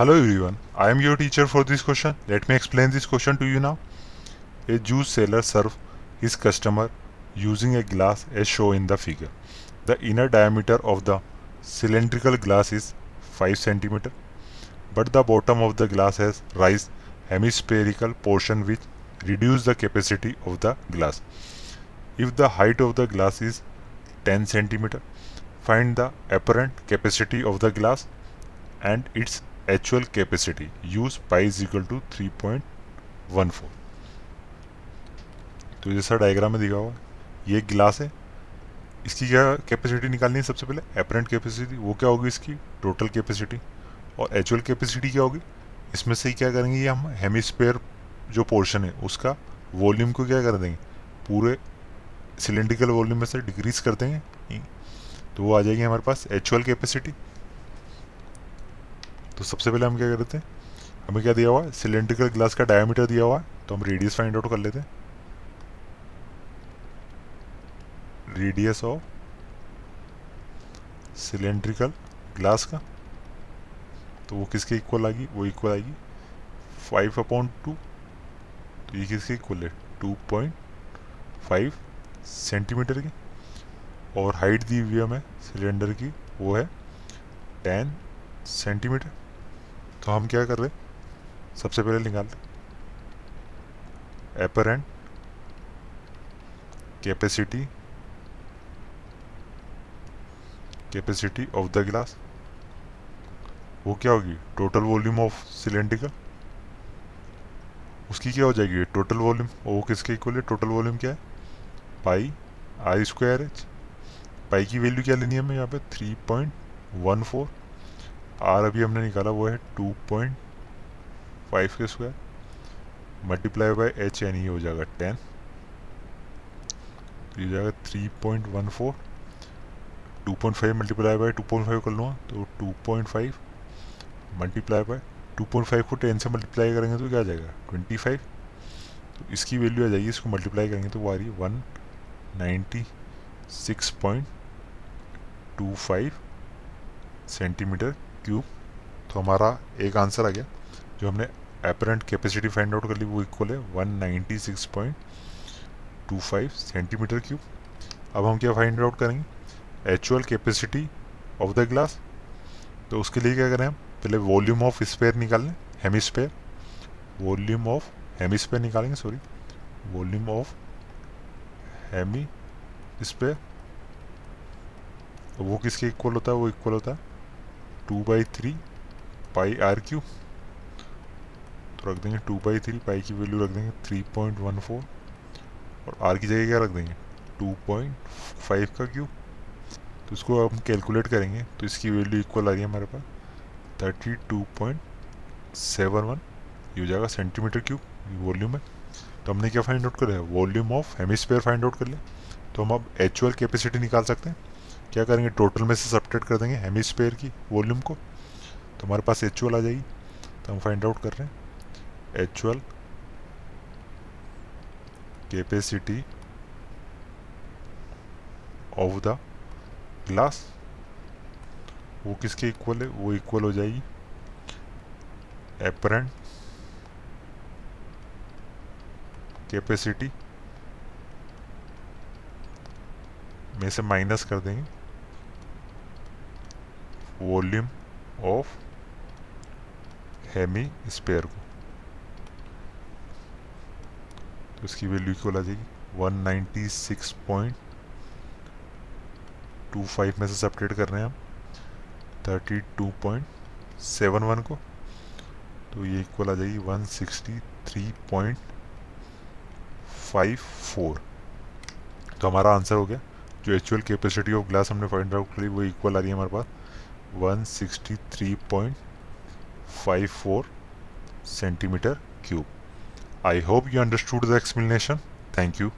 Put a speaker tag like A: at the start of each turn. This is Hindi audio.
A: Hello everyone, I am your teacher for this question. Let me explain this question to you now. A juice seller serves his customer using a glass as shown in the figure. The inner diameter of the cylindrical glass is 5 cm, but the bottom of the glass has raised hemispherical portion which reduce the capacity of the glass. If the height of the glass is 10 cm, find the apparent capacity of the glass and its actual capacity, use pi is equal to 3.14 तो जैसा डायग्राम में दिखा हुआ ये ग्लास है। इसकी क्या कैपेसिटी निकालनी है सबसे पहले? एपरेंट कैपेसिटी वो क्या होगी इसकी? टोटल कैपेसिटी और एचुअल कैपेसिटी क्या होगी? इसमें से क्या करेंगे ये हम? हेमिस्फेयर जो पोर्शन है, उसका वॉल्यूम को क्या कर देंगे? पूरे सिलेंड्रिकल वॉल्यूम में से डिक्रीज कर देंगे। तो वो आ जाएगी हमारे पास एचुअल कैपेसिटी तो सबसे पहले हम क्या करते हैं? हमें क्या दिया हुआ है? सिलेंड्रिकल ग्लास का डायमीटर दिया हुआ है तो हम रेडियस फाइंड आउट कर लेते हैं। रेडियस ऑफ़ सिलेंड्रिकल ग्लास का तो वो किसके इक्वल आएगी? वो इक्वल आएगी फाइव अपॉन टू तो ये किसके इक्वल है? टू पॉइंट फाइव सेंटीमीटर की। और हाइट दी हुई हमें सिलेंडर की, वो है टेन सेंटीमीटर तो हम क्या कर रहे हैं? सबसे पहले निकालते apparent capacity capacity of the glass वो क्या होगी? टोटल वॉल्यूम ऑफ़ सिलेंड्रिकल उसकी क्या हो जाएगी? टोटल वॉल्यूम वो किसके इक्वल है? टोटल वॉल्यूम क्या है? पाई आई स्क्वायर एच पाई की वैल्यू क्या लेनी है हमें यहाँ पे? Three point one four r अभी हमने निकाला वो है टू पॉइंट फाइव के square multiply by h n e हो जाएगा टेन तो ये जाएगा three point one four two point five multiply by two point five कर लूँगा तो two point five multiply by two point five को टेन से मल्टीप्लाई करेंगे तो क्या आ जाएगा? ट्वेंटी फाइव तो इसकी वैल्यू आ जाएगी, इसको मल्टीप्लाई करेंगे तो वो आ रही है one ninety six point two five centimetre cube तो हमारा एक आंसर आ गया, जो हमने एपरेंट कैपेसिटी फाइंड आउट कर ली, वो इक्वल है one ninety six point two five centimetre cube अब हम क्या फाइंड आउट करेंगे? Actual capacity of the glass तो उसके लिए क्या करें हम? पहले वॉल्यूम ऑफ़ स्पेयर निकाल लें हेमिस्पेयर वॉल्यूम ऑफ़ हेमिस्पेयर निकालेंगे sorry volume of hemisphere वो किसके इक्वल होता है? वो इक्वल होता है two by three pi r cube तो रख देंगे टू बाई थ्री पाई की वैल्यू रख देंगे थ्री पॉइंट वन फोर और आर की जगह क्या रख देंगे? टू पॉइंट फाइव का क्यू तो इसको हम कैलकुलेट करेंगे तो इसकी वैल्यू इक्वल आ रही है हमारे पास thirty two point seven one ये हो जाएगा सेंटीमीटर क्यूब वॉल्यूम है। तो हमने क्या फाइंड आउट कर लिया volume of hemisphere find out कर लिया। तो हम अब एक्चुअल कैपेसिटी निकाल सकते हैं। क्या करेंगे? टोटल में से सब्ट्रेट कर देंगे हेमिस्फेयर की वॉल्यूम को। तो हमारे पास एक्चुअल आ जाएगी। तो हम फाइंड आउट कर रहे हैं। Actual capacity of the glass वो किसके इक्वल है? वो इक्वल हो जाएगी। एपरेंट कैपेसिटी में से माइनस कर देंगे। वॉल्यूम ऑफ़ हेमी स्पेयर को तो इसकी वैल्यू इक्वल आ जाएगी 196.25 में से सेपरेट कर रहे हैं हम। 32.71 को। तो ये इक्वल आ जाएगी 163.54 तो हमारा आंसर हो गया। जो एक्चुअल कैपेसिटी ऑफ़ ग्लास हमने फाइंड आउट करी वो इक्वल आ रही है हमारे पास। 163.54 centimeter cube. I hope you understood the explanation. Thank you.